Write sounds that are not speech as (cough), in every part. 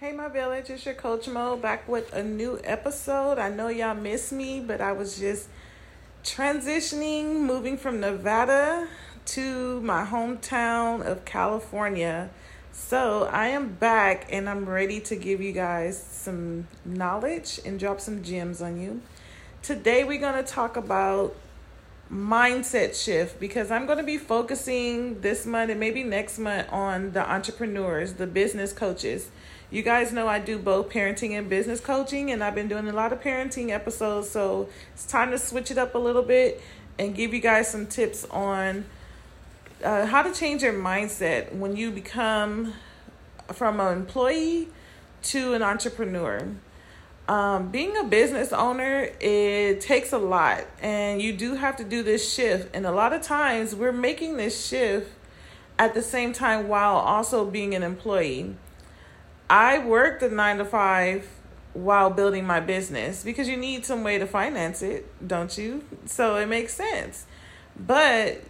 Hey, my village, it's your Coach Mo back with a new episode. I know y'all miss me, but I was just transitioning, moving from Nevada to my hometown of California. So I am back and I'm ready to give you guys some knowledge and drop some gems on you. Today, we're going to talk about mindset shift because I'm going to be focusing this month and maybe next month on the entrepreneurs, the business coaches you guys know I do both parenting and business coaching, and I've been doing a lot of parenting episodes. So it's time to switch it up a little bit and give you guys some tips on uh, how to change your mindset when you become from an employee to an entrepreneur. Um, being a business owner, it takes a lot, and you do have to do this shift. And a lot of times, we're making this shift at the same time while also being an employee. I worked a nine to five while building my business because you need some way to finance it, don't you? So it makes sense. But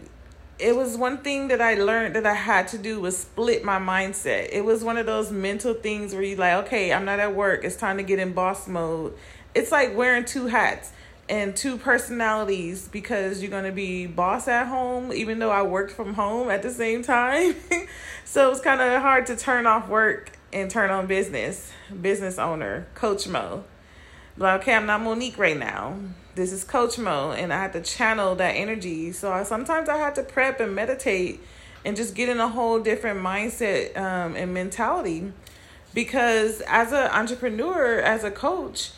it was one thing that I learned that I had to do was split my mindset. It was one of those mental things where you're like, okay, I'm not at work. It's time to get in boss mode. It's like wearing two hats and two personalities because you're going to be boss at home even though I worked from home at the same time. (laughs) so it's kind of hard to turn off work and turn on business, business owner, Coach Mo. Like, okay, I'm not Monique right now. This is Coach Mo, and I had to channel that energy. So I, sometimes I had to prep and meditate and just get in a whole different mindset um, and mentality. Because as an entrepreneur, as a coach,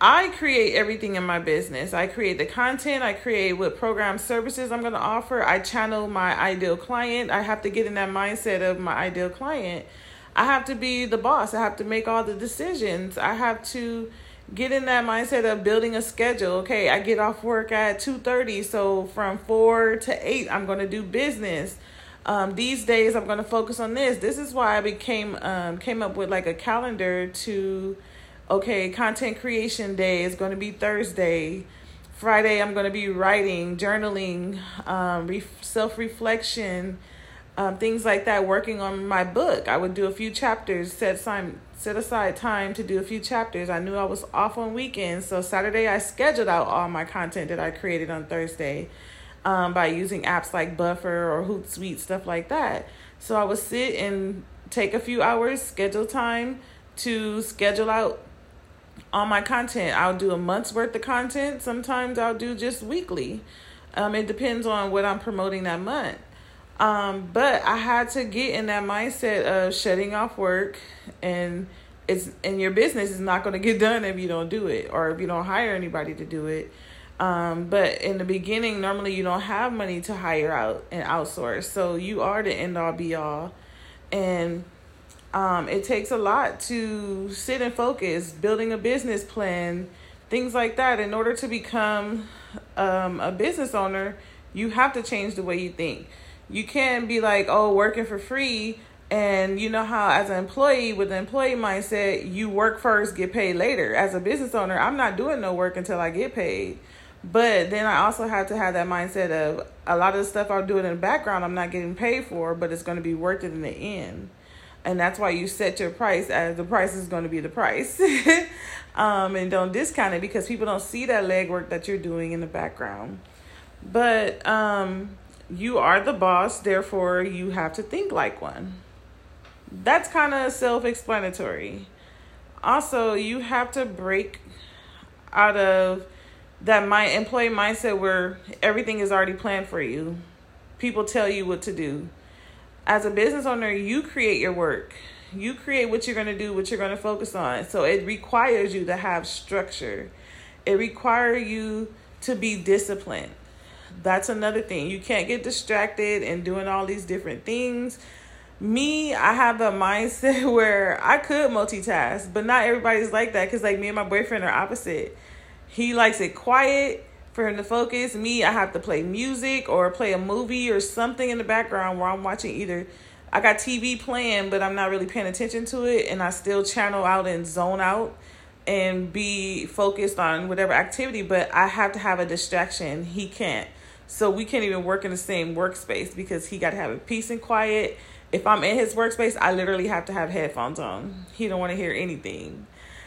I create everything in my business. I create the content, I create what program services I'm going to offer. I channel my ideal client. I have to get in that mindset of my ideal client I have to be the boss. I have to make all the decisions. I have to get in that mindset of building a schedule. Okay, I get off work at 2:30, so from 4 to 8 I'm going to do business. Um, these days I'm going to focus on this. This is why I became um, came up with like a calendar to okay, content creation day is going to be Thursday. Friday I'm going to be writing, journaling, um, re- self-reflection, um, things like that, working on my book. I would do a few chapters, set time, set aside time to do a few chapters. I knew I was off on weekends, so Saturday I scheduled out all my content that I created on Thursday um, by using apps like Buffer or Hootsuite, stuff like that. So I would sit and take a few hours, schedule time to schedule out all my content. I'll do a month's worth of content. Sometimes I'll do just weekly. Um, it depends on what I'm promoting that month. Um, but I had to get in that mindset of shutting off work and it's and your business is not going to get done if you don't do it or if you don't hire anybody to do it. Um, but in the beginning, normally you don't have money to hire out and outsource. So you are the end all be all. And um, it takes a lot to sit and focus, building a business plan, things like that. In order to become um, a business owner, you have to change the way you think you can't be like, oh, working for free. And you know how, as an employee with an employee mindset, you work first, get paid later. As a business owner, I'm not doing no work until I get paid. But then I also have to have that mindset of a lot of the stuff I'm doing in the background, I'm not getting paid for, but it's going to be worth it in the end. And that's why you set your price as the price is going to be the price. (laughs) um, and don't discount it because people don't see that legwork that you're doing in the background. But um, you are the boss, therefore you have to think like one. That's kind of self explanatory. Also, you have to break out of that my employee mindset where everything is already planned for you. People tell you what to do. As a business owner, you create your work. You create what you're going to do, what you're going to focus on. So it requires you to have structure. It requires you to be disciplined that's another thing. You can't get distracted and doing all these different things. Me, I have a (laughs) mindset where I could multitask, but not everybody's like that because, like, me and my boyfriend are opposite. He likes it quiet for him to focus. Me, I have to play music or play a movie or something in the background where I'm watching either. I got TV playing, but I'm not really paying attention to it, and I still channel out and zone out and be focused on whatever activity, but I have to have a distraction. He can't. So we can't even work in the same workspace because he got to have a peace and quiet if I'm in his workspace, I literally have to have headphones on. He don't want to hear anything.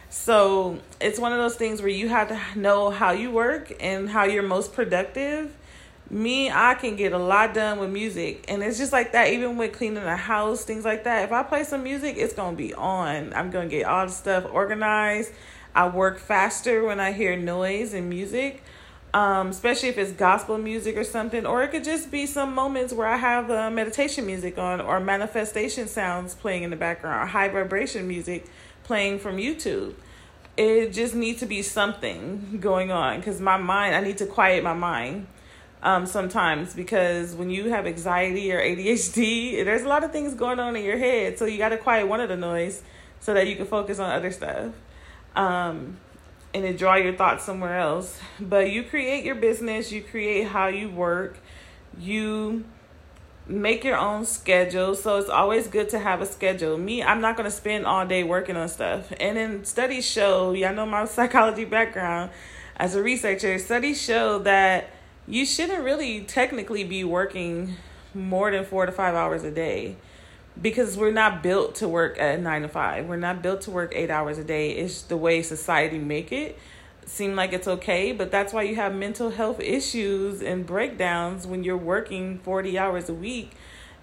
So it's one of those things where you have to know how you work and how you're most productive. Me, I can get a lot done with music. And it's just like that, even with cleaning the house, things like that. If I play some music, it's to be on. I'm to get all the stuff organized. I work faster when I hear noise and music um, especially if it's gospel music or something, or it could just be some moments where I have uh, meditation music on or manifestation sounds playing in the background or high vibration music playing from YouTube. It just needs to be something going on because my mind, I need to quiet my mind um, sometimes because when you have anxiety or ADHD, (laughs) there's a lot of things going on in your head. So you got to quiet one of the noise so that you can focus on other stuff. Um, and to draw your thoughts somewhere else. But you create your business, you create how you work, you make your own schedule. So it's always good to have a schedule. Me, I'm not going to spend all day working on stuff. And then studies show, y'all know my (laughs) psychology background as a researcher, studies show that you shouldn't really technically be working more than four to five hours a day because we're not built to work at nine to five. We're not built to work eight hours a day. It's the way society make it seem like it's okay, but that's why you have mental health issues and breakdowns when you're working 40 hours a week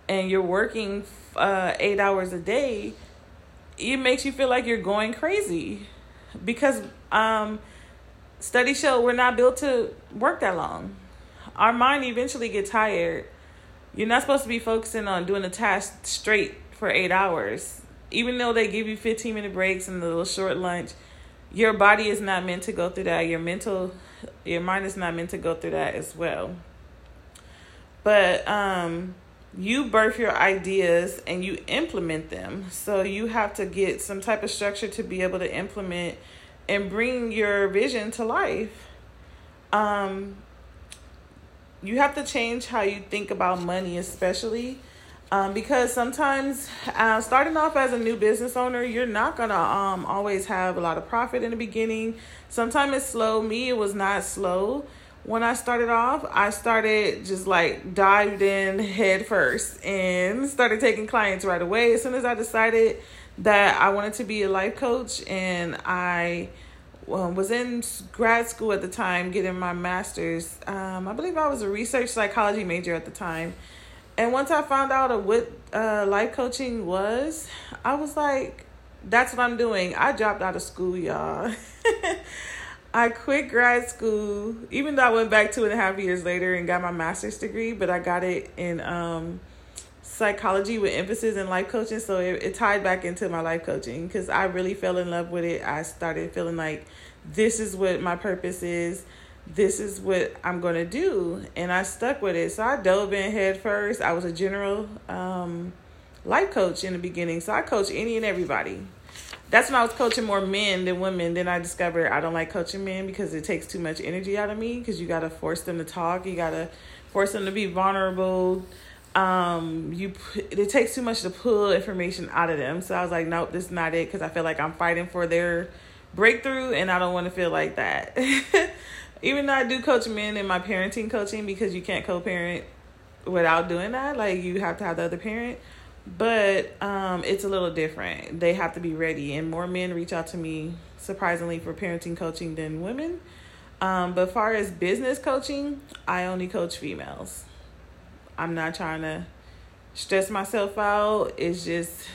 and you're working uh, eight hours a day. It makes you feel like you're going crazy because um, studies show we're not built to work that long. Our mind eventually get tired you're not supposed to be focusing on doing a task straight for eight hours. Even though they give you 15 minute breaks and a little short lunch, your body is not meant to go through that. Your mental, your mind is not meant to go through that as well. But um, you birth your ideas and you implement them. So you have to get some type of structure to be able to implement and bring your vision to life. Um, you have to change how you think about money, especially um, because sometimes uh, starting off as a new business owner, you're not gonna um, always have a lot of profit in the beginning. Sometimes it's slow. Me, it was not slow. When I started off, I started just like dived in head first and started taking clients right away. As soon as I decided that I wanted to be a life coach and I um, was in grad school at the time getting my master's. Um, I believe I was a research psychology major at the time. And once I found out what uh, life coaching was, I was like, that's what I'm doing. I dropped out of school, y'all. (laughs) I quit grad school, even though I went back two and a half years later and got my master's degree, but I got it in um, psychology with emphasis in life coaching. So it, it tied back into my life coaching because I really fell in love with it. I started feeling like this is what my purpose is. This is what I'm going to do. And I stuck with it. So I dove in head first. I was a general um, life coach in the beginning. So I coach any and everybody. That's when I was coaching more men than women. Then I discovered I don't like coaching men because it takes too much energy out of me because you got to force them to talk. You got to force them to be vulnerable um you it takes too much to pull information out of them. So i was like nope this is not it because i feel like i'm fighting for their breakthrough and i don't want to feel like that. (laughs) Even though i do coach men in my parenting coaching because you can't co-parent without doing that like you have to have the other parent. But um it's a little different. They have to be ready and more men reach out to me surprisingly for parenting coaching than women. Um but far as business coaching i only coach females I'm not trying to stress myself out. It's just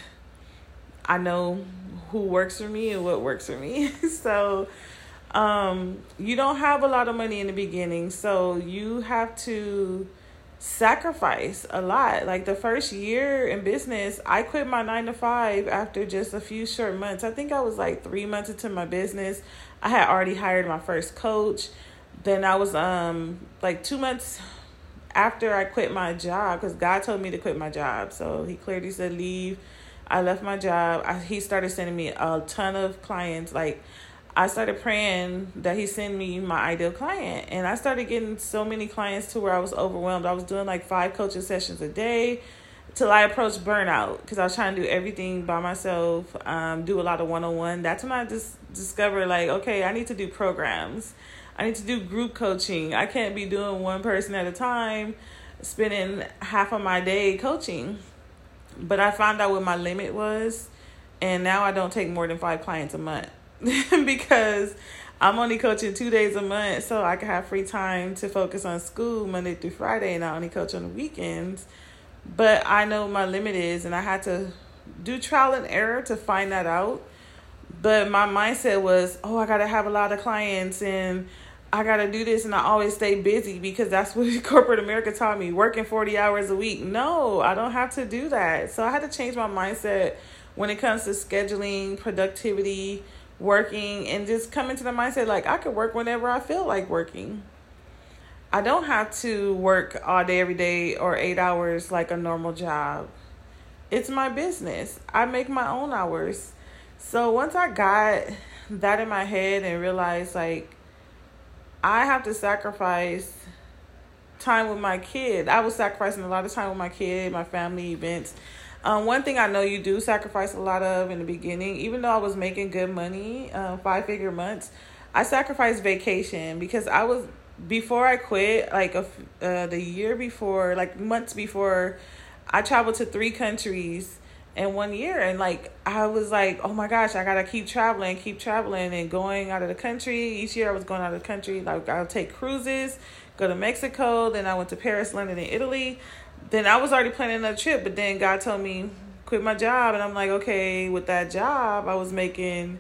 I know who works for me and what works for me. (laughs) so um you don't have a lot of money in the beginning, so you have to sacrifice a lot. Like the first year in business, I quit my 9 to 5 after just a few short months. I think I was like 3 months into my business. I had already hired my first coach. Then I was um like 2 months after I quit my job, because God told me to quit my job. So he clearly said, leave. I left my job. I, he started sending me a ton of clients. Like, I started praying that he send me my ideal client. And I started getting so many clients to where I was overwhelmed. I was doing like five coaching sessions a day till I approached burnout because I was trying to do everything by myself, um, do a lot of one on one. That's when I just discovered, like, okay, I need to do programs. I need to do group coaching. I can't be doing one person at a time, spending half of my day coaching. but I found out what my limit was, and now I don't take more than five clients a month (laughs) because I'm only coaching two days a month, so I can have free time to focus on school Monday through Friday, and I only coach on the weekends. But I know my limit is, and I had to do trial and error to find that out. But my mindset was, oh, I gotta have a lot of clients and I gotta do this, and I always stay busy because that's what (laughs) corporate America taught me working 40 hours a week. No, I don't have to do that. So I had to change my mindset when it comes to scheduling, productivity, working, and just coming to the mindset like I could work whenever I feel like working. I don't have to work all day, every day, or eight hours like a normal job. It's my business. I make my own hours. So once I got that in my head and realized like I have to sacrifice time with my kid. I was sacrificing a lot of time with my kid, my family events. Um, one thing I know you do sacrifice a lot of in the beginning, even though I was making good money, uh, five figure months, I sacrificed vacation because I was before I quit, like a, uh, the year before, like months before, I traveled to three countries in one year and like I was like, oh my gosh, I gotta keep traveling, keep traveling and going out of the country. Each year I was going out of the country. Like I'll take cruises, go to Mexico, then I went to Paris, London, and Italy. Then I was already planning another trip, but then God told me quit my job and I'm like, okay, with that job I was making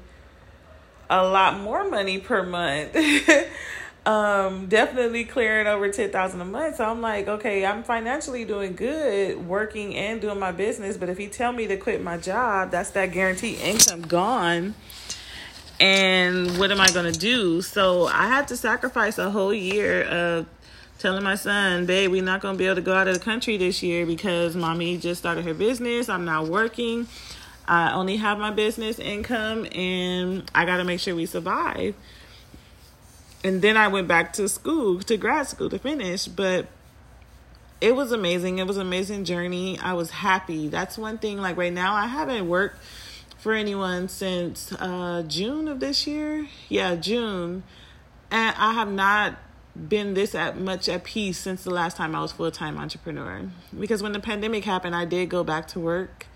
a lot more money per month. (laughs) um definitely clearing over 10,000 a month. So I'm like, okay, I'm financially doing good working and doing my business, but if you tell me to quit my job, that's that guaranteed income gone. And what am I going to do? So I had to sacrifice a whole year of telling my son, babe, we're not going to be able to go out of the country this year because mommy just started her business. I'm not working. I only have my business income and I got to make sure we survive and then I went back to school, to grad school to finish. But it was amazing. It was an amazing journey. I was happy. That's one thing. Like right now, I haven't worked for anyone since uh, June of this year. Yeah, June. And I have not been this at much at peace since the last time I was full time entrepreneur. Because when the pandemic happened, I did go back to work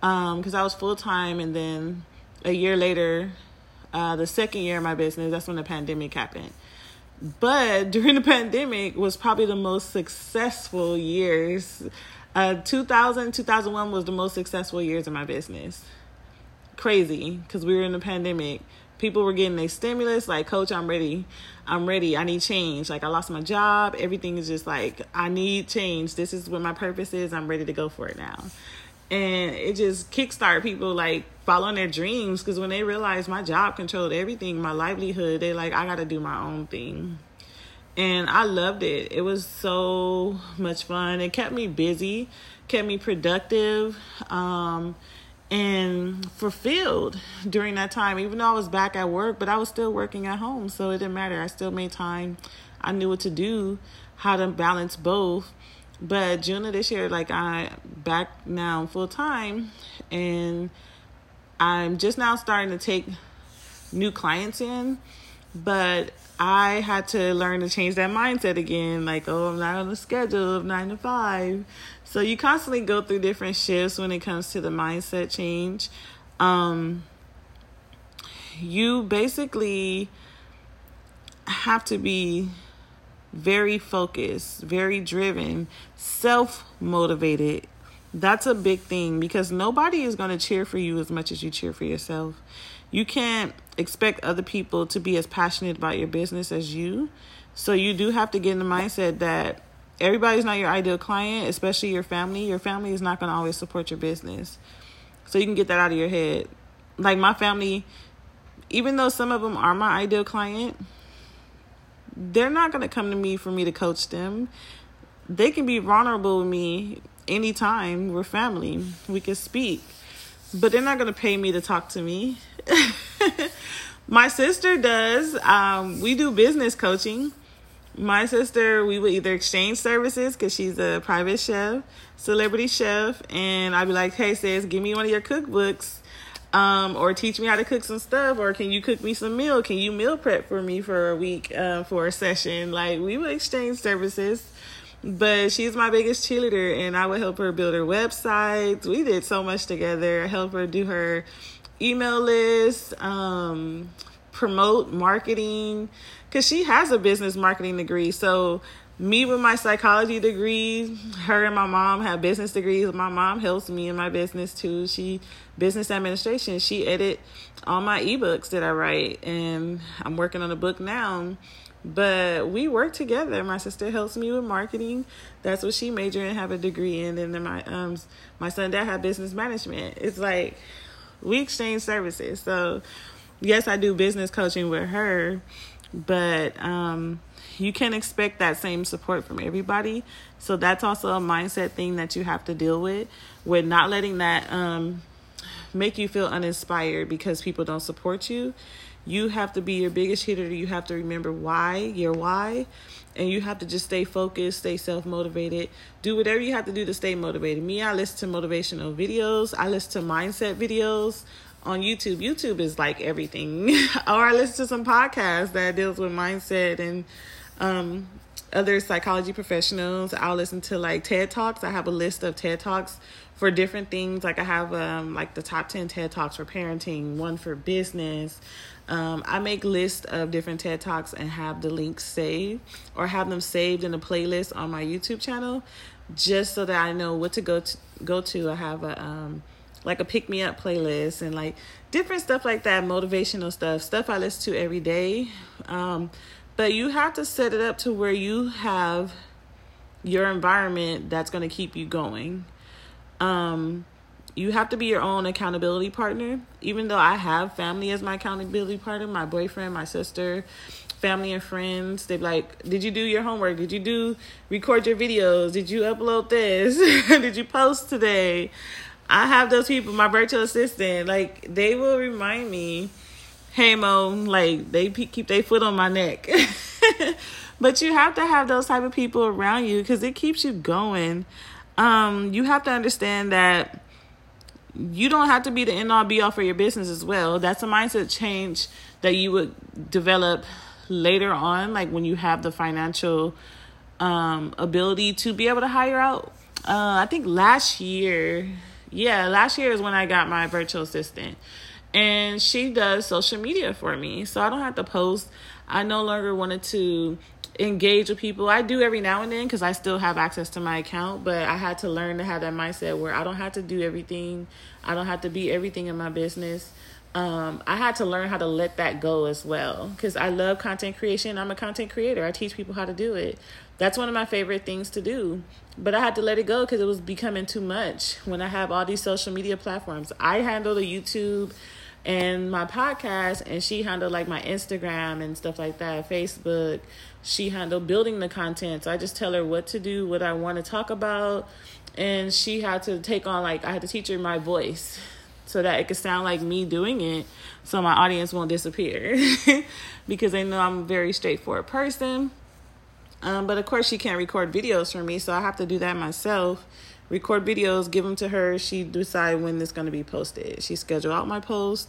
because um, I was full time, and then a year later, uh, the second year of my business, that's when the pandemic happened. But (laughs) during the pandemic was probably the most successful years. Uh, 2000, 2001 was the most successful years of my business. Crazy because we were in the pandemic. People were getting their stimulus. Like, coach, I'm ready. I'm ready. I need change. Like, I lost my job. Everything is just like, I need change. This is what my purpose is. I'm ready to go for it now and it just kickstart people like following their dreams because when they realized my job controlled everything my livelihood they like i gotta do my own thing. And i loved it. It was so much fun. It kept me busy kept me productive um, and fulfilled during that time. Even though i was back at work but i was still working at home so it didn't matter. I still made time. I knew what to do how to balance both. But June of this year, like I back now full time, and I'm just now starting to take new clients in. But I had to learn to change that mindset again. Like, oh, I'm not on the schedule of nine to five. So you constantly go through different shifts when it comes to the mindset change. Um, you basically have to be very focused, very driven, self motivated. That's a big thing because nobody is going to cheer for you as much as you cheer for yourself. You can't expect other people to be as passionate about your business as you. So you do have to get in the mindset that everybody's not your ideal client, especially your family. Your family is not going to always support your business. So you can get that out of your head. Like my family, even though some of them are my ideal client, they're not going to come to me for me to coach them. They can be vulnerable with me anytime. We're family. We can speak. But they're not going to pay me to talk to me. (laughs) My sister does. Um, we do business coaching. My sister, we would either exchange services because she's a private chef, celebrity chef, and I'd be like, hey, sis, give me one of your cookbooks um, or teach me how to cook some stuff, or can you cook me some meal? Can you meal prep for me for a week uh, for a session? Like we would exchange services, but she's my biggest cheerleader, and I would help her build her websites. We did so much together. Help her do her email list, um, promote marketing, because she has a business marketing degree. So me with my psychology degree, her and my mom have business degrees. My mom helps me in my business too. She business administration. She edit all my ebooks that I write, and I'm working on a book now. But we work together. My sister helps me with marketing. That's what she majored in, have a degree in. And then my um my son dad had business management. It's like we exchange services. So yes, I do business coaching with her, but um you can't expect that same support from everybody. So that's also a mindset thing that you have to deal with, with not letting that um, make you feel uninspired because people don't support you. You have to be your biggest hitter. You have to remember why, your why, and you have to just stay focused, stay self motivated, do whatever you have to do to stay motivated. Me, I listen to motivational videos, I listen to mindset videos on YouTube. YouTube is like everything. (laughs) or I listen to some podcasts that deals with mindset and um, other psychology professionals. I'll listen to like TED Talks. I have a list of TED Talks for different things. Like I have um, like the top 10 TED Talks for parenting, one for business. Um, I make lists of different TED Talks and have the links saved or have them saved in a playlist on my YouTube channel just so that I know what to go to go to. I have a um like a pick me up playlist and like different stuff like that, motivational stuff, stuff I listen to every day. Um but you have to set it up to where you have your environment that's going to keep you going. Um, you have to be your own accountability partner. Even though I have family as my accountability partner, my boyfriend, my sister, family and friends, they're like, Did you do your homework? Did you do record your videos? Did you upload this? (laughs) Did you post today? I have those people, my virtual assistant, like they will remind me hey mo like they keep their foot on my neck (laughs) but you have to have those type of people around you because it keeps you going um you have to understand that you don't have to be the end all be all for your business as well. That's a mindset change that you would develop later on like when you have the financial um ability to be able to hire out. Uh i think last year yeah last year is when i got my virtual assistant. And she does social media for me so i don't have to post. I no longer wanted to engage with people. I do every now and then because i still have access to my account but i had to learn to have that mindset where i don't have to do everything. I don't have to be everything in my business. Um, i had to learn how to let that go as well because i love content creation. I'm a content creator. I teach people how to do it. That's one of my favorite things to do. But i had to let it go because it was becoming too much when i have all these social media platforms. I handle the youtube and my podcast and she handled like my Instagram and stuff like that, Facebook. She handled building the content. So I just tell her what to do, what I want to talk about, and she had to take on like I had to teach her my voice so that it could sound like me doing it so my audience won't disappear (laughs) because they know I'm a very straightforward person. Um, but of course, she can't record videos for me, so I have to do that myself record videos, give them to her. She decide when it's going to be posted. She schedule out my post.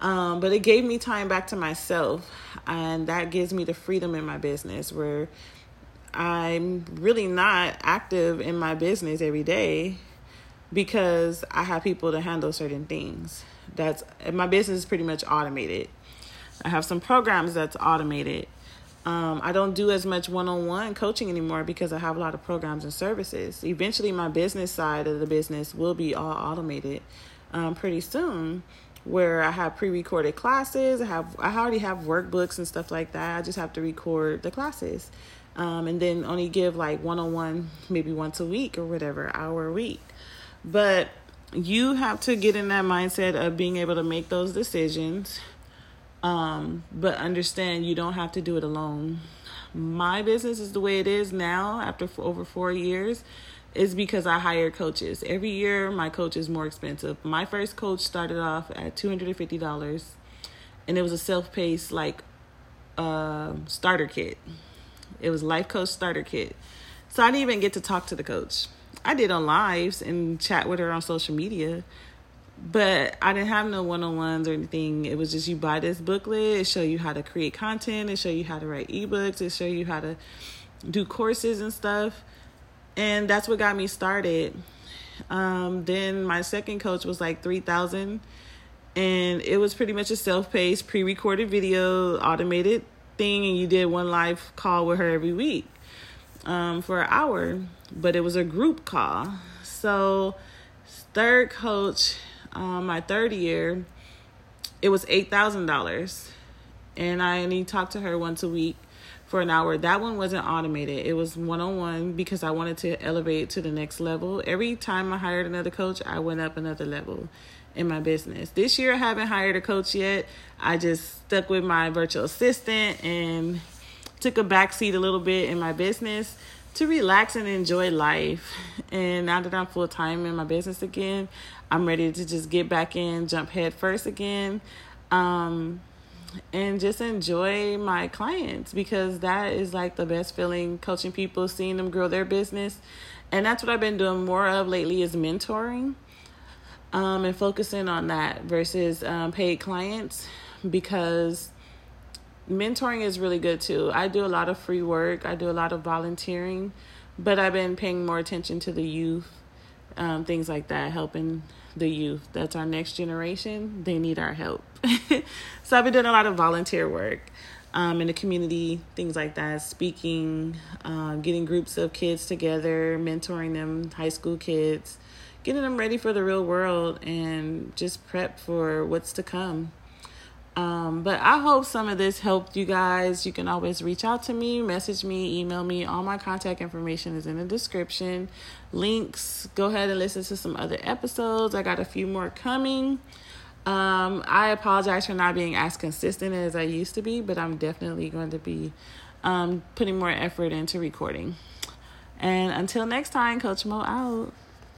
Um, but it gave me time back to myself, and that gives me the freedom in my business where I'm really not active in my business every day because I have people to handle certain things. That's my business is pretty much automated. I have some programs that's automated um, I don't do as much one on one coaching anymore because I have a lot of programs and services. Eventually, my business side of the business will be all automated um, pretty soon, where I have pre recorded classes. I have I already have workbooks and stuff like that. I just have to record the classes. Um, and then only give like one on one, maybe once a week or whatever, hour a week. But you have to get in that mindset of being able to make those decisions um, but understand you don't have to do it alone. My business is the way it is now after over four years is because I hire coaches. Every year, my coach is more expensive. My first coach started off at $250, and it was a self paced, like, uh, starter kit. It was Life Coach Starter Kit. So I didn't even get to talk to the coach. I did on lives and chat with her on social media, but I didn't have no one on ones or anything. It was just you buy this booklet, it show you how to create content, it show you how to write ebooks, it show you how to do courses and stuff. and that's what got me started. Um, then my second coach was like three thousand, and it was pretty much a self-paced, pre-recorded video, automated thing, and you did one live call with her every week um, for an hour, but it was a group call. So, third coach, um, my third year, it was eight thousand dollars, and I only talked to her once a week for an hour. That one wasn't automated. It was one on one because I wanted to elevate to the next level. Every time I hired another coach, I went up another level in my business. This year I haven't hired a coach yet. I just stuck with my virtual assistant and took a backseat a little bit in my business to relax and enjoy life. And now that I'm full time in my business again, I'm ready to just get back in, jump head first again. Um, and just enjoy my clients because that is like the best feeling coaching people seeing them grow their business and that's what i've been doing more of lately is mentoring um, and focusing on that versus um, paid clients because mentoring is really good too i do a lot of free work i do a lot of volunteering but i've been paying more attention to the youth um, things like that helping the youth. That's our next generation. They need our help. (laughs) so I've been doing a lot of volunteer work um, in the community, things like that, speaking, um, getting groups of kids together, mentoring them, high school kids, getting them ready for the real world and just prep for what's to come. Um, but I hope some of this helped you guys. You can always reach out to me, message me, email me. All my contact information is in the description. Links. Go ahead and listen to some other episodes. I got a few more coming. Um, I apologize for not being as consistent as I used to be, but I'm definitely going to be um, putting more effort into recording. And until next time, Coach Mo out.